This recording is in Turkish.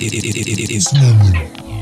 It, it, is moment.